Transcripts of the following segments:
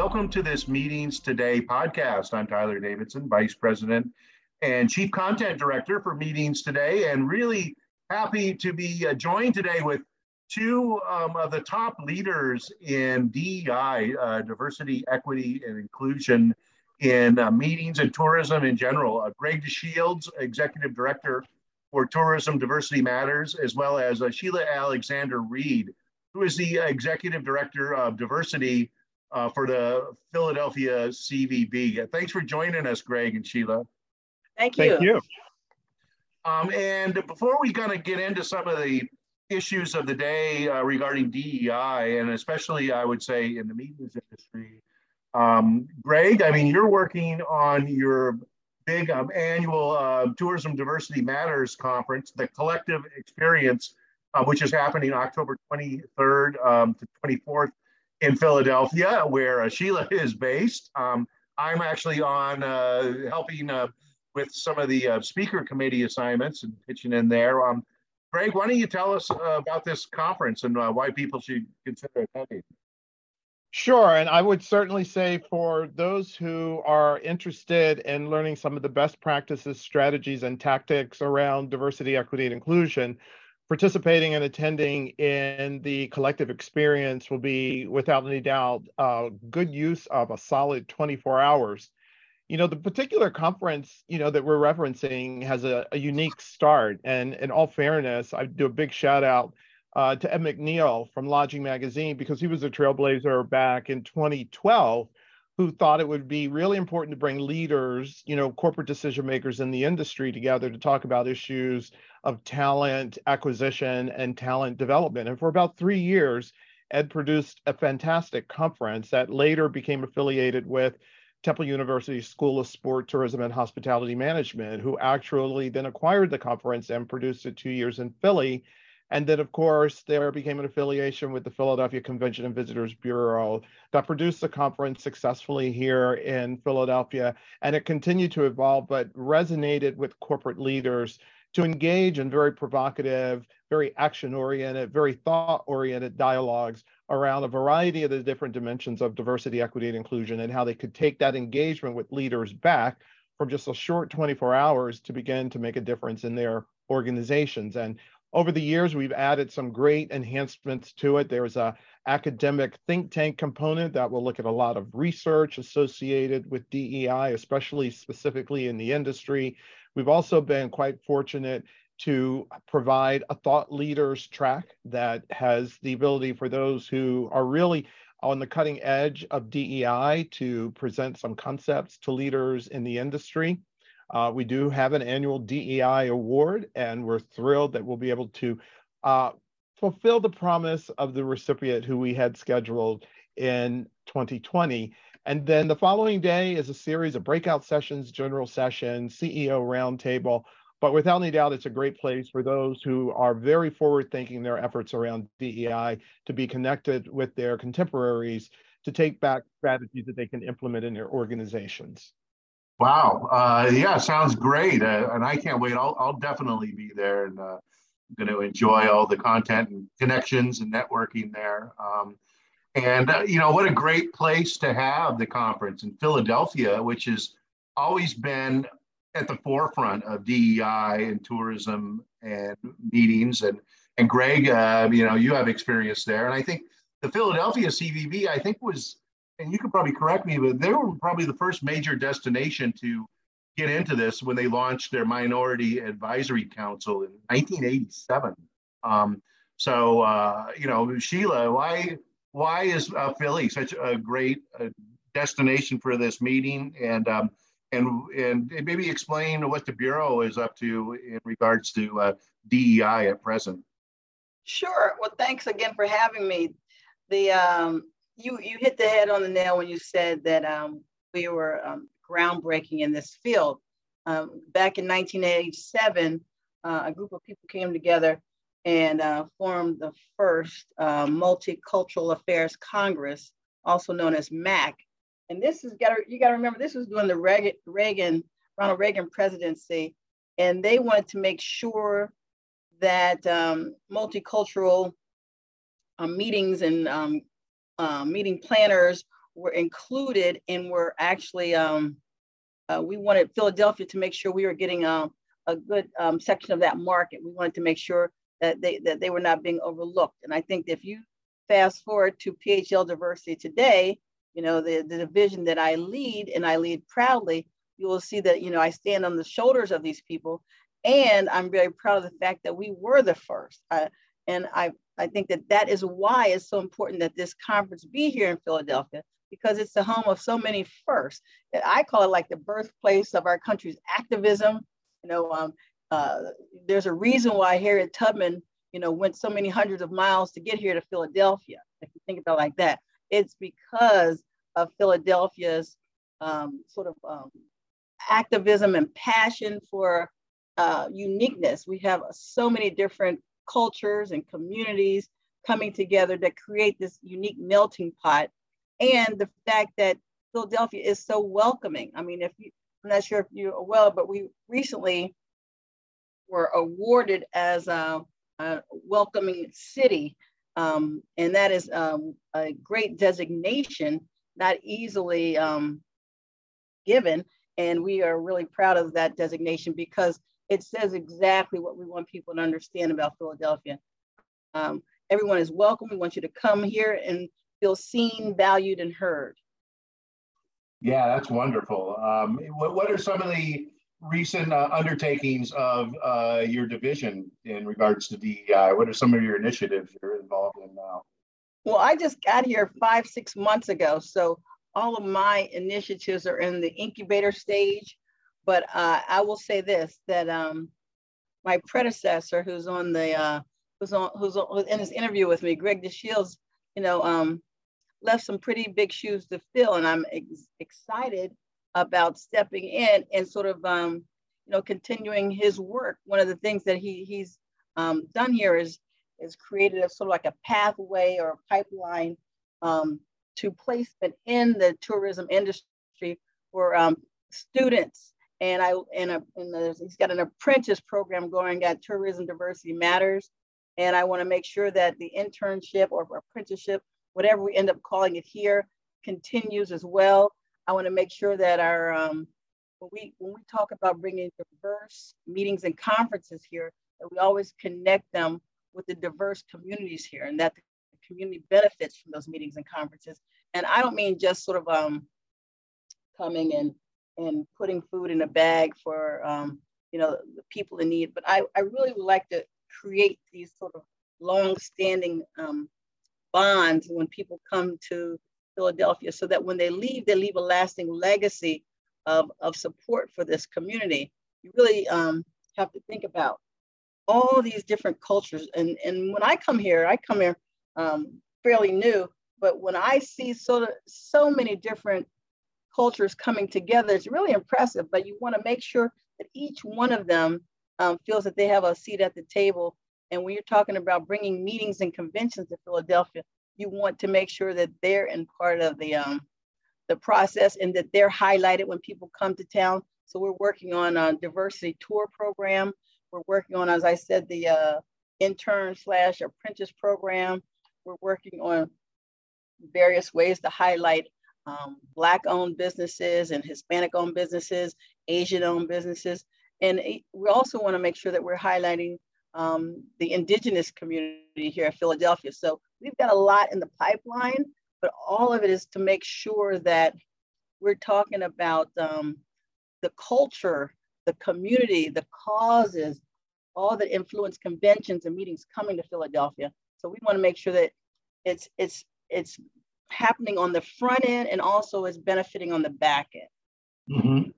welcome to this Meetings Today podcast. I'm Tyler Davidson, Vice President and Chief Content Director for Meetings Today, and really happy to be uh, joined today with two um, of the top leaders in DEI, uh, diversity, equity, and inclusion in uh, meetings and tourism in general. Uh, Greg DeShields, Executive Director for Tourism Diversity Matters, as well as uh, Sheila Alexander-Reid, who is the Executive Director of Diversity uh, for the Philadelphia CVB. Thanks for joining us, Greg and Sheila. Thank you. Thank you. Um, and before we kind of get into some of the issues of the day uh, regarding DEI, and especially I would say in the meetings industry, um, Greg, I mean, you're working on your big um, annual uh, Tourism Diversity Matters conference, the Collective Experience, uh, which is happening October 23rd um, to 24th in Philadelphia, where uh, Sheila is based. Um, I'm actually on uh, helping uh, with some of the speaker committee assignments and pitching in there. Um, Greg, why don't you tell us about this conference and why people should consider attending? Sure. And I would certainly say for those who are interested in learning some of the best practices, strategies, and tactics around diversity, equity, and inclusion, participating and attending in the collective experience will be, without any doubt, uh, good use of a solid 24 hours. You know, the particular conference, you know, that we're referencing has a, a unique start. And in all fairness, I do a big shout out uh, to Ed McNeil from Lodging Magazine because he was a trailblazer back in 2012 who thought it would be really important to bring leaders, you know, corporate decision makers in the industry together to talk about issues of talent acquisition and talent development. And for about three years, Ed produced a fantastic conference that later became affiliated with Temple University School of Sport, Tourism, and Hospitality Management, who actually then acquired the conference and produced it two years in Philly and then, of course, there became an affiliation with the Philadelphia Convention and Visitors Bureau that produced the conference successfully here in Philadelphia. And it continued to evolve, but resonated with corporate leaders to engage in very provocative, very action oriented, very thought oriented dialogues around a variety of the different dimensions of diversity, equity, and inclusion, and how they could take that engagement with leaders back from just a short 24 hours to begin to make a difference in their organizations. And over the years, we've added some great enhancements to it. There's a academic think tank component that will look at a lot of research associated with DEI, especially specifically in the industry. We've also been quite fortunate to provide a thought leaders track that has the ability for those who are really on the cutting edge of DEI to present some concepts to leaders in the industry. Uh, we do have an annual DEI award, and we're thrilled that we'll be able to uh, fulfill the promise of the recipient who we had scheduled in 2020. And then the following day is a series of breakout sessions, general sessions, CEO roundtable. But without any doubt, it's a great place for those who are very forward thinking their efforts around DEI to be connected with their contemporaries to take back strategies that they can implement in their organizations. Wow. Uh, yeah, sounds great. Uh, and I can't wait. I'll, I'll definitely be there and uh, I'm going to enjoy all the content and connections and networking there. Um, and, uh, you know, what a great place to have the conference in Philadelphia, which has always been at the forefront of DEI and tourism and meetings. And, and Greg, uh, you know, you have experience there. And I think the Philadelphia CVB, I think, was and you could probably correct me, but they were probably the first major destination to get into this when they launched their Minority Advisory Council in 1987. Um, so, uh, you know, Sheila, why why is uh, Philly such a great uh, destination for this meeting? And um, and and maybe explain what the bureau is up to in regards to uh, DEI at present. Sure. Well, thanks again for having me. The um, you you hit the head on the nail when you said that um, we were um, groundbreaking in this field. Um, back in 1987, uh, a group of people came together and uh, formed the first uh, Multicultural Affairs Congress, also known as MAC. And this is got you got to remember this was during the Reagan, Reagan Ronald Reagan presidency, and they wanted to make sure that um, multicultural uh, meetings and um, meeting planners were included and were actually, um, uh, we wanted Philadelphia to make sure we were getting um, a good um, section of that market. We wanted to make sure that they, that they were not being overlooked. And I think if you fast forward to PHL diversity today, you know, the, the division that I lead and I lead proudly, you will see that, you know, I stand on the shoulders of these people. And I'm very proud of the fact that we were the first. And I, I think that that is why it's so important that this conference be here in Philadelphia because it's the home of so many firsts. that I call it like the birthplace of our country's activism. You know, um, uh, there's a reason why Harriet Tubman, you know, went so many hundreds of miles to get here to Philadelphia. If you think about it like that, it's because of Philadelphia's um, sort of um, activism and passion for uh, uniqueness. We have so many different cultures and communities coming together that create this unique melting pot. And the fact that Philadelphia is so welcoming. I mean, if you, I'm not sure if you're aware, but we recently were awarded as a, a welcoming city. Um, and that is um, a great designation, not easily um, given. And we are really proud of that designation because it says exactly what we want people to understand about Philadelphia. Um, everyone is welcome. We want you to come here and feel seen, valued, and heard. Yeah, that's wonderful. Um, what, what are some of the recent uh, undertakings of uh, your division in regards to DEI? What are some of your initiatives you're involved in now? Well, I just got here five, six months ago. So all of my initiatives are in the incubator stage. But uh, I will say this, that um, my predecessor who's on the, uh, who's on, who's on, in his interview with me, Greg DeShields, you know, um, left some pretty big shoes to fill. And I'm ex excited about stepping in and sort of, um, you know, continuing his work. One of the things that he, he's um, done here is, is created a sort of like a pathway or a pipeline um, to placement in the tourism industry for um, students. And I and, a, and the, he's got an apprentice program going at Tourism Diversity Matters. And I want to make sure that the internship or apprenticeship, whatever we end up calling it here, continues as well. I want to make sure that our um, when we when we talk about bringing diverse meetings and conferences here, that we always connect them with the diverse communities here, and that the community benefits from those meetings and conferences. And I don't mean just sort of um, coming and and putting food in a bag for um, you know the people in need, but I, I really would like to create these sort of long-standing um, bonds when people come to Philadelphia so that when they leave, they leave a lasting legacy of, of support for this community. You really um, have to think about all these different cultures. And, and when I come here, I come here um, fairly new, but when I see so, so many different cultures coming together, it's really impressive, but you wanna make sure that each one of them um, feels that they have a seat at the table. And when you're talking about bringing meetings and conventions to Philadelphia, you want to make sure that they're in part of the um, the process and that they're highlighted when people come to town. So we're working on a diversity tour program. We're working on, as I said, the uh, intern slash apprentice program. We're working on various ways to highlight um, Black owned businesses and Hispanic owned businesses, Asian owned businesses. And we also want to make sure that we're highlighting um, the indigenous community here in Philadelphia. So we've got a lot in the pipeline, but all of it is to make sure that we're talking about um, the culture, the community, the causes, all that influence conventions and meetings coming to Philadelphia. So we want to make sure that it's it's it's happening on the front end and also is benefiting on the back end. Mm-hmm.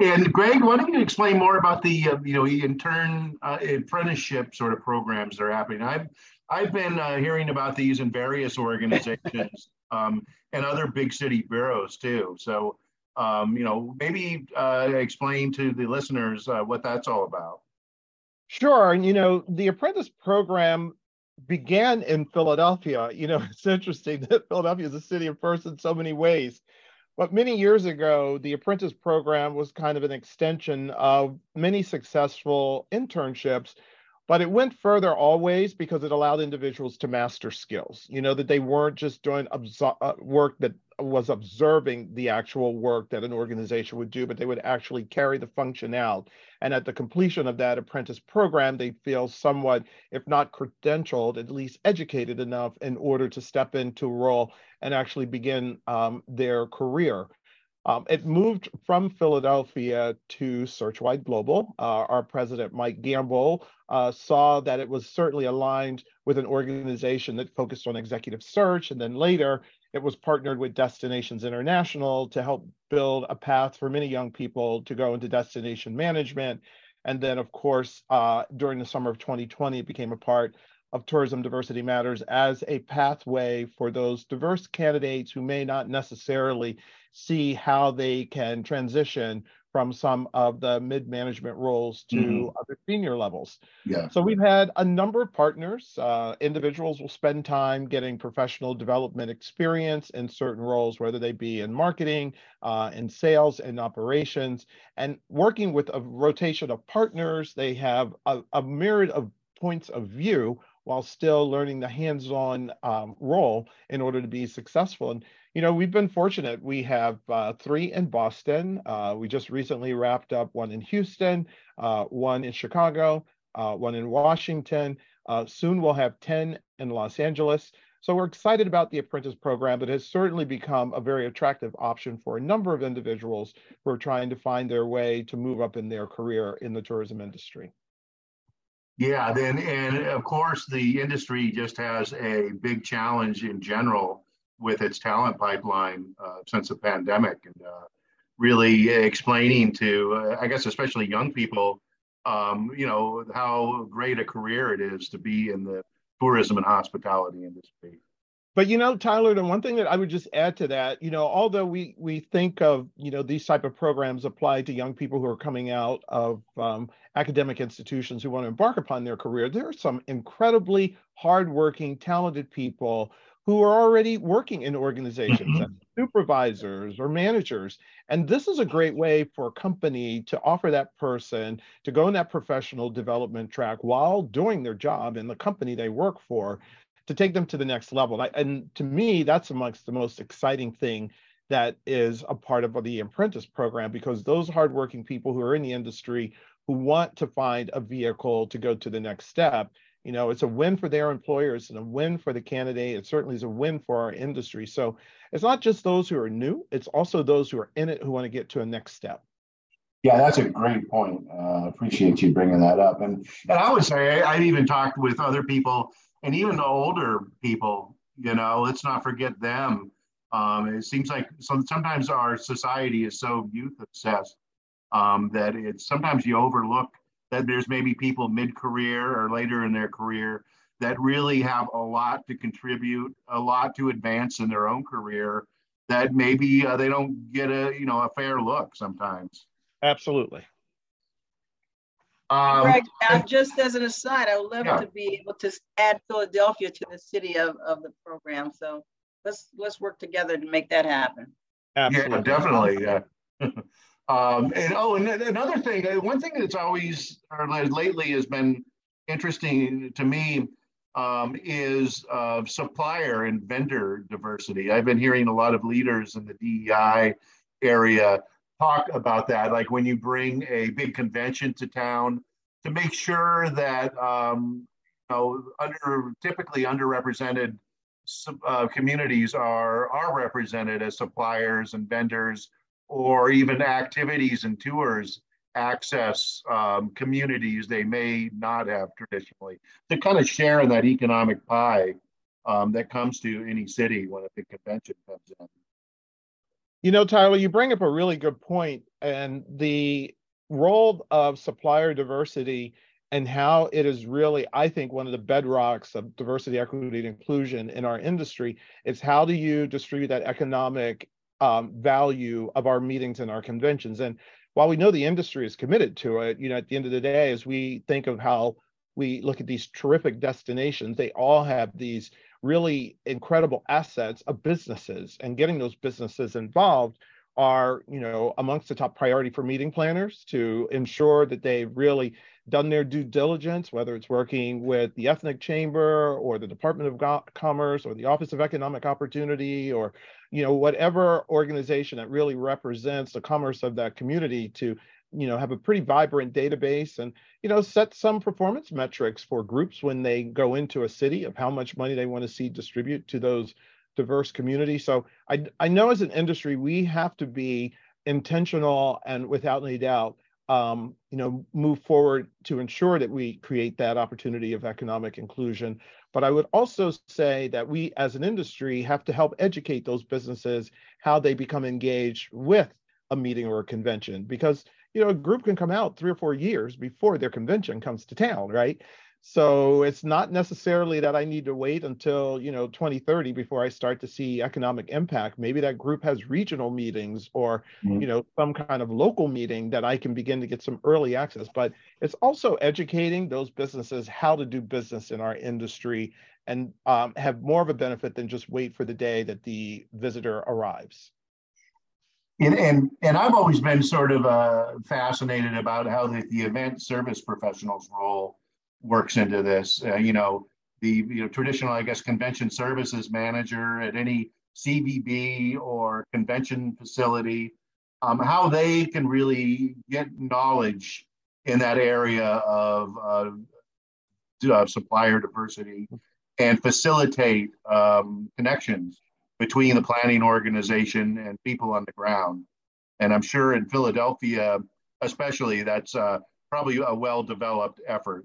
And Greg, why don't you explain more about the uh, you know intern uh, apprenticeship sort of programs that are happening? I've I've been uh, hearing about these in various organizations um, and other big city bureaus too. So um, you know maybe uh, explain to the listeners uh, what that's all about. Sure, and you know the apprentice program began in Philadelphia. You know it's interesting that Philadelphia is a city of firsts in so many ways. But many years ago, the apprentice program was kind of an extension of many successful internships but it went further always because it allowed individuals to master skills you know that they weren't just doing uh, work that was observing the actual work that an organization would do but they would actually carry the function out and at the completion of that apprentice program they feel somewhat if not credentialed at least educated enough in order to step into a role and actually begin um, their career um, it moved from Philadelphia to Searchwide Global. Uh, our president, Mike Gamble, uh, saw that it was certainly aligned with an organization that focused on executive search. And then later, it was partnered with Destinations International to help build a path for many young people to go into destination management. And then, of course, uh, during the summer of 2020, it became a part of Tourism Diversity Matters as a pathway for those diverse candidates who may not necessarily see how they can transition from some of the mid-management roles to mm-hmm. other senior levels. Yeah. So we've had a number of partners. Uh, individuals will spend time getting professional development experience in certain roles, whether they be in marketing, uh, in sales, and operations, and working with a rotation of partners. They have a, a myriad of points of view while still learning the hands-on um, role in order to be successful. And you know, we've been fortunate. We have uh, three in Boston. Uh, we just recently wrapped up one in Houston, uh, one in Chicago, uh, one in Washington. Uh, soon we'll have 10 in Los Angeles. So we're excited about the apprentice program It has certainly become a very attractive option for a number of individuals who are trying to find their way to move up in their career in the tourism industry. Yeah, then and of course the industry just has a big challenge in general with its talent pipeline uh, since the pandemic, and uh, really explaining to uh, I guess especially young people, um, you know how great a career it is to be in the tourism and hospitality industry. But you know, Tyler, the one thing that I would just add to that, you know, although we we think of you know these type of programs apply to young people who are coming out of um, academic institutions who want to embark upon their career, there are some incredibly hardworking, talented people who are already working in organizations mm-hmm. as supervisors or managers. And this is a great way for a company to offer that person to go in that professional development track while doing their job in the company they work for to take them to the next level. And, to me, that's amongst the most exciting thing that is a part of the apprentice program because those hardworking people who are in the industry who want to find a vehicle to go to the next step, you know, it's a win for their employers and a win for the candidate. It certainly is a win for our industry. So it's not just those who are new, it's also those who are in it who want to get to a next step. Yeah, that's a great point. Uh, appreciate you bringing that up. And and I would say I, I've even talked with other people and even the older people, you know, let's not forget them. Um, it seems like some, sometimes our society is so youth obsessed um, that it's sometimes you overlook that there's maybe people mid-career or later in their career that really have a lot to contribute, a lot to advance in their own career that maybe uh, they don't get a you know a fair look sometimes. Absolutely. Um, Greg, now, just as an aside, I would love yeah. to be able to add Philadelphia to the city of, of the program. So let's let's work together to make that happen. Absolutely. Yeah, definitely. Yeah. um, and oh, and another thing, uh, one thing that's always or lately has been interesting to me um, is uh, supplier and vendor diversity. I've been hearing a lot of leaders in the DEI area talk about that, like when you bring a big convention to town, to make sure that um, you know under typically underrepresented uh, communities are are represented as suppliers and vendors, or even activities and tours access um, communities they may not have traditionally to kind of share in that economic pie um, that comes to any city when a big convention comes in. You know, Tyler, you bring up a really good point, and the role of supplier diversity and how it is really, I think, one of the bedrocks of diversity, equity, and inclusion in our industry is how do you distribute that economic um, value of our meetings and our conventions? And while we know the industry is committed to it, you know, at the end of the day, as we think of how we look at these terrific destinations, they all have these really incredible assets of businesses and getting those businesses involved are you know amongst the top priority for meeting planners to ensure that they really done their due diligence, whether it's working with the Ethnic Chamber or the Department of Commerce or the Office of Economic Opportunity or you know whatever organization that really represents the commerce of that community to you know have a pretty vibrant database and you know set some performance metrics for groups when they go into a city of how much money they want to see distribute to those diverse communities. So i i know as an industry we have to be intentional and without any doubt um, you know move forward to ensure that we create that opportunity of economic inclusion but i would also say that we as an industry have to help educate those businesses how they become engaged with a meeting or a convention because you know, a group can come out three or four years before their convention comes to town, right? So it's not necessarily that I need to wait until, you know, 2030 before I start to see economic impact. Maybe that group has regional meetings or, mm-hmm. you know, some kind of local meeting that I can begin to get some early access. But it's also educating those businesses how to do business in our industry and um, have more of a benefit than just wait for the day that the visitor arrives and and, and I've always been sort of uh, fascinated about how the, the event service professionals role works into this. Uh, you know, the you know traditional, I guess, convention services manager at any CVB or convention facility, um, how they can really get knowledge in that area of uh, supplier diversity and facilitate um, connections between the planning organization and people on the ground. And I'm sure in Philadelphia, especially, that's uh, probably a well developed effort.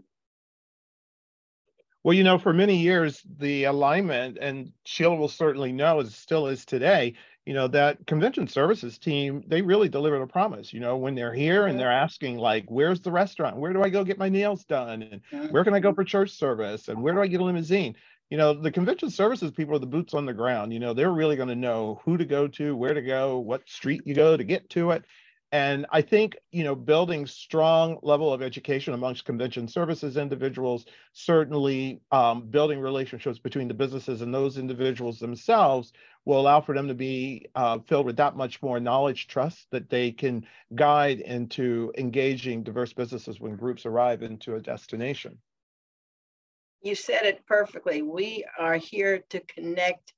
Well, you know, for many years, the alignment, and Sheila will certainly know, as still is today, you know, that convention services team, they really delivered a promise. You know, when they're here and they're asking, like, where's the restaurant? Where do I go get my nails done? And where can I go for church service? And where do I get a limousine? you know the convention services people are the boots on the ground you know they're really going to know who to go to where to go what street you go to get to it and i think you know building strong level of education amongst convention services individuals certainly um, building relationships between the businesses and those individuals themselves will allow for them to be uh, filled with that much more knowledge trust that they can guide into engaging diverse businesses when groups arrive into a destination you said it perfectly. We are here to connect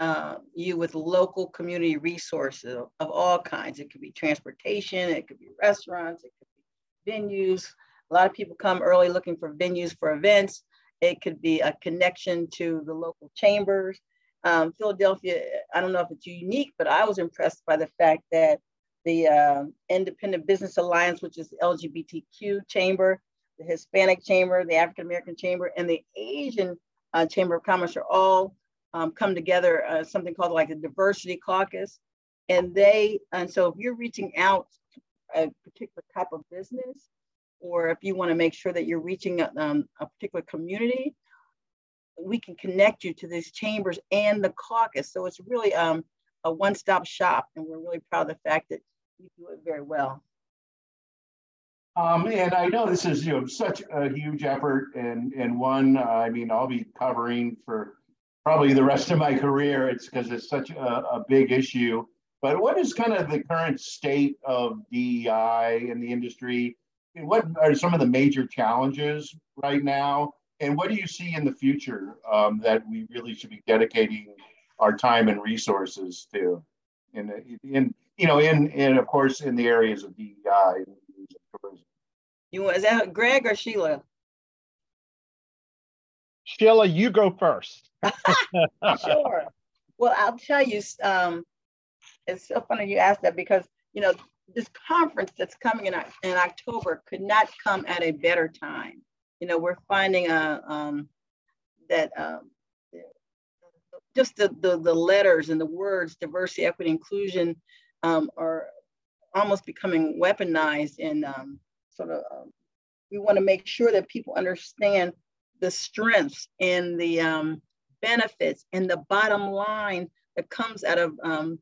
uh, you with local community resources of, of all kinds. It could be transportation, it could be restaurants, it could be venues. A lot of people come early looking for venues for events. It could be a connection to the local chambers. Um, Philadelphia, I don't know if it's unique, but I was impressed by the fact that the uh, Independence Business Alliance, which is the LGBTQ chamber, the Hispanic Chamber, the African American Chamber, and the Asian uh, Chamber of Commerce are all um, come together, uh, something called like a diversity caucus. And they, and so if you're reaching out a particular type of business, or if you want to make sure that you're reaching a, um, a particular community, we can connect you to these chambers and the caucus. So it's really um, a one-stop shop, and we're really proud of the fact that we do it very well. Um, and I know this is you know such a huge effort and and one uh, I mean I'll be covering for probably the rest of my career. It's because it's such a, a, big issue. But what is kind of the current state of DEI in the industry? And what are some of the major challenges right now? And what do you see in the future um, that we really should be dedicating our time and resources to? In, in you know, in, in of course, in the areas of DEI you want is that Greg or Sheila? Sheila, you go first. sure. Well, I'll tell you, um, it's so funny you asked that because you know this conference that's coming in in October could not come at a better time. You know, we're finding uh, um, that um, just the, the the letters and the words diversity, equity, inclusion um, are almost becoming weaponized in um, sort of um, we want to make sure that people understand the strengths and the um, benefits and the bottom line that comes out of um,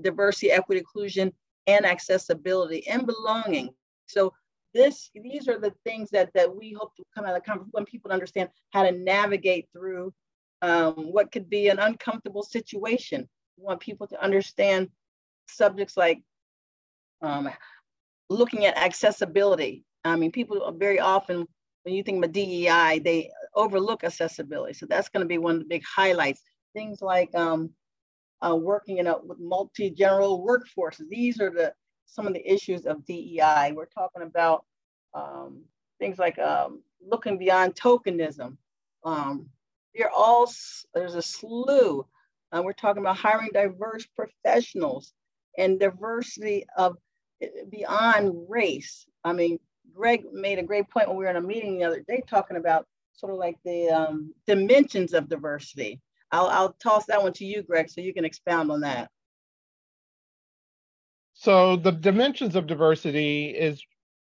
diversity, equity, inclusion, and accessibility and belonging. So this, these are the things that, that we hope to come out of the conference when people understand how to navigate through um, what could be an uncomfortable situation. We want people to understand subjects like um, looking at accessibility, I mean, people very often, when you think about DEI, they overlook accessibility. So that's going to be one of the big highlights. Things like um, uh, working in a multi-general workforces. These are the some of the issues of DEI. We're talking about um, things like um, looking beyond tokenism. Um, are all there's a slew. Uh, we're talking about hiring diverse professionals and diversity of eh, beyond race. I mean, Greg made a great point when we were in a meeting the other day talking about sort of like the um, dimensions of diversity. I'll, I'll toss that one to you, Greg, so you can expound on that. So the dimensions of diversity is,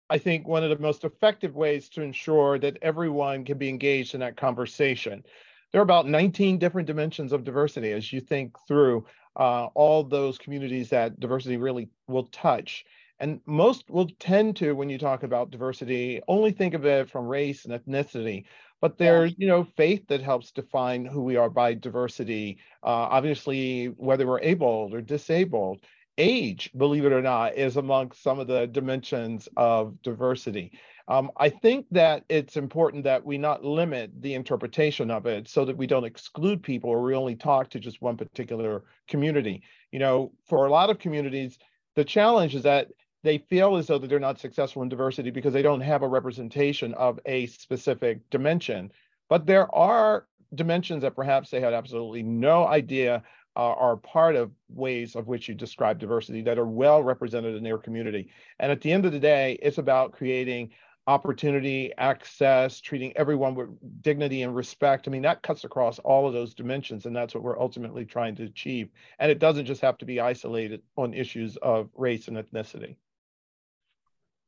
I think, one of the most effective ways to ensure that everyone can be engaged in that conversation. There are about 19 different dimensions of diversity as you think through uh, all those communities that diversity really will touch. And most will tend to, when you talk about diversity, only think of it from race and ethnicity. But there's, you know, faith that helps define who we are by diversity. Uh, obviously, whether we're able or disabled, age, believe it or not, is among some of the dimensions of diversity. Um, I think that it's important that we not limit the interpretation of it so that we don't exclude people or we only talk to just one particular community. You know, for a lot of communities, the challenge is that they feel as though that they're not successful in diversity because they don't have a representation of a specific dimension. But there are dimensions that perhaps they had absolutely no idea uh, are part of ways of which you describe diversity that are well represented in their community. And at the end of the day, it's about creating opportunity, access, treating everyone with dignity and respect. I mean, that cuts across all of those dimensions, and that's what we're ultimately trying to achieve. And it doesn't just have to be isolated on issues of race and ethnicity.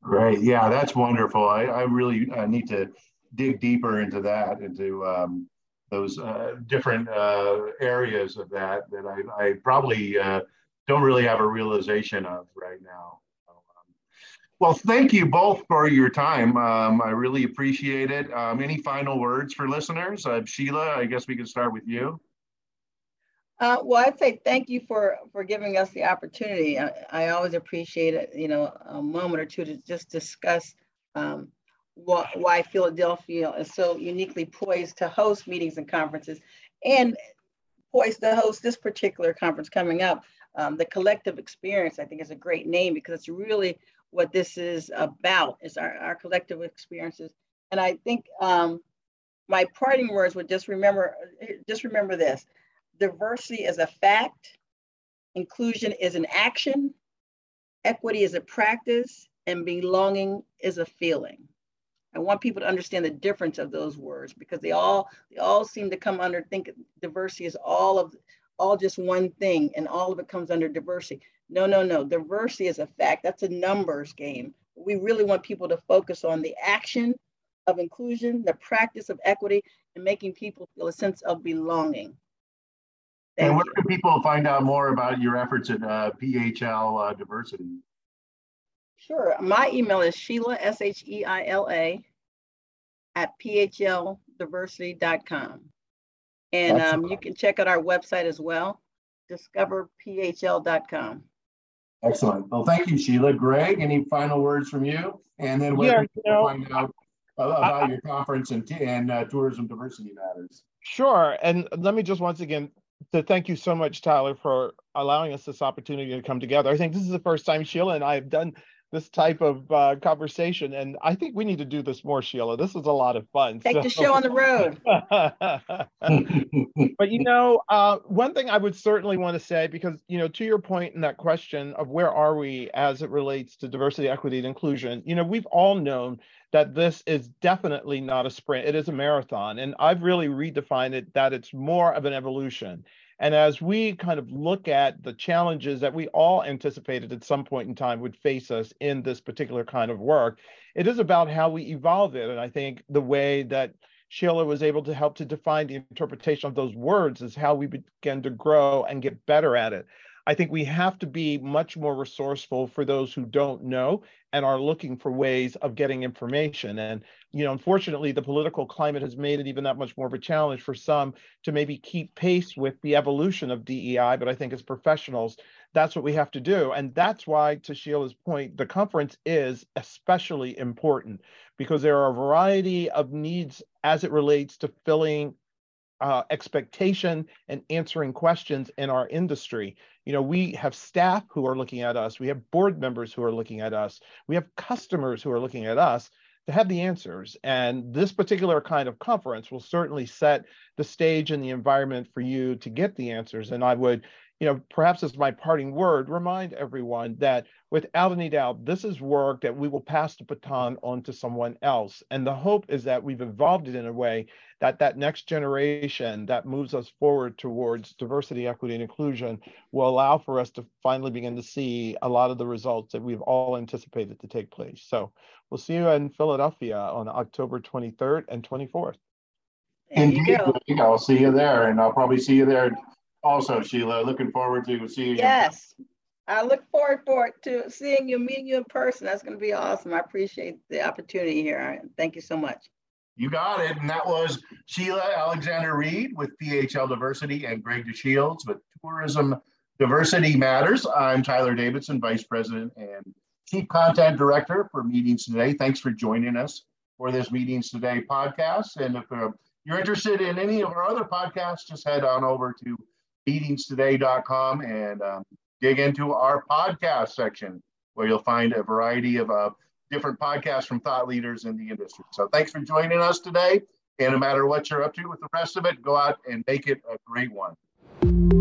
Great. Yeah, that's wonderful. I, I really uh, need to dig deeper into that, into um, those uh, different uh, areas of that that I, I probably uh, don't really have a realization of right now. Um, well, thank you both for your time. Um, I really appreciate it. Um, any final words for listeners? Uh, Sheila, I guess we can start with you. Uh, well, I'd say thank you for for giving us the opportunity. I, I always appreciate it. You know, a moment or two to just discuss um, why Philadelphia is so uniquely poised to host meetings and conferences and poised to host this particular conference coming up. Um, the collective experience, I think, is a great name because it's really what this is about, is our, our collective experiences. And I think um, my parting words would just remember, just remember this, diversity is a fact, inclusion is an action, equity is a practice, and belonging is a feeling. I want people to understand the difference of those words because they all they all seem to come under think diversity is all of all just one thing and all of it comes under diversity. No, no, no. Diversity is a fact. That's a numbers game. We really want people to focus on the action of inclusion, the practice of equity, and making people feel a sense of belonging. Thank and where you. can people find out more about your efforts at uh, PHL uh, Diversity? Sure. My email is Sheila, S H E I L A, at phldiversity.com. And um, you can check out our website as well, discoverphl.com. Excellent. Well, thank you, Sheila. Greg, any final words from you? And then where yeah, can you know, find out about I, your conference and, and uh, tourism diversity matters? Sure. And let me just once again to thank you so much, Tyler, for allowing us this opportunity to come together. I think this is the first time Sheila and I have done this type of uh, conversation. And I think we need to do this more, Sheila. This is a lot of fun. Take so. the show on the road. but you know, uh, one thing I would certainly want to say, because you know, to your point in that question of where are we as it relates to diversity, equity, and inclusion, you know, we've all known that this is definitely not a sprint; it is a marathon, and I've really redefined it that it's more of an evolution. And as we kind of look at the challenges that we all anticipated at some point in time would face us in this particular kind of work, it is about how we evolve it. And I think the way that Sheila was able to help to define the interpretation of those words is how we begin to grow and get better at it. I think we have to be much more resourceful for those who don't know and are looking for ways of getting information. And, you know, unfortunately, the political climate has made it even that much more of a challenge for some to maybe keep pace with the evolution of DEI. But I think as professionals, that's what we have to do. And that's why, to Sheila's point, the conference is especially important because there are a variety of needs as it relates to filling uh, expectation and answering questions in our industry. You know, we have staff who are looking at us, we have board members who are looking at us, we have customers who are looking at us to have the answers. And this particular kind of conference will certainly set the stage and the environment for you to get the answers. And I would you know, perhaps as my parting word, remind everyone that without any doubt, this is work that we will pass the baton on to someone else. And the hope is that we've evolved it in a way that that next generation that moves us forward towards diversity, equity, and inclusion will allow for us to finally begin to see a lot of the results that we've all anticipated to take place. So we'll see you in Philadelphia on October 23rd and 24th. Indeed, I'll see you there, and I'll probably see you there also, Sheila. Looking forward to seeing you. Yes. I look forward for it to seeing you, meeting you in person. That's going to be awesome. I appreciate the opportunity here. Thank you so much. You got it. And that was Sheila Alexander-Reid with PHL Diversity and Greg DeShields with Tourism Diversity Matters. I'm Tyler Davidson, Vice President and Chief Content Director for Meetings Today. Thanks for joining us for this Meetings Today podcast. And if uh, you're interested in any of our other podcasts, just head on over to meetingstoday.com and um, dig into our podcast section where you'll find a variety of uh, different podcasts from thought leaders in the industry. So thanks for joining us today. And no matter what you're up to with the rest of it, go out and make it a great one.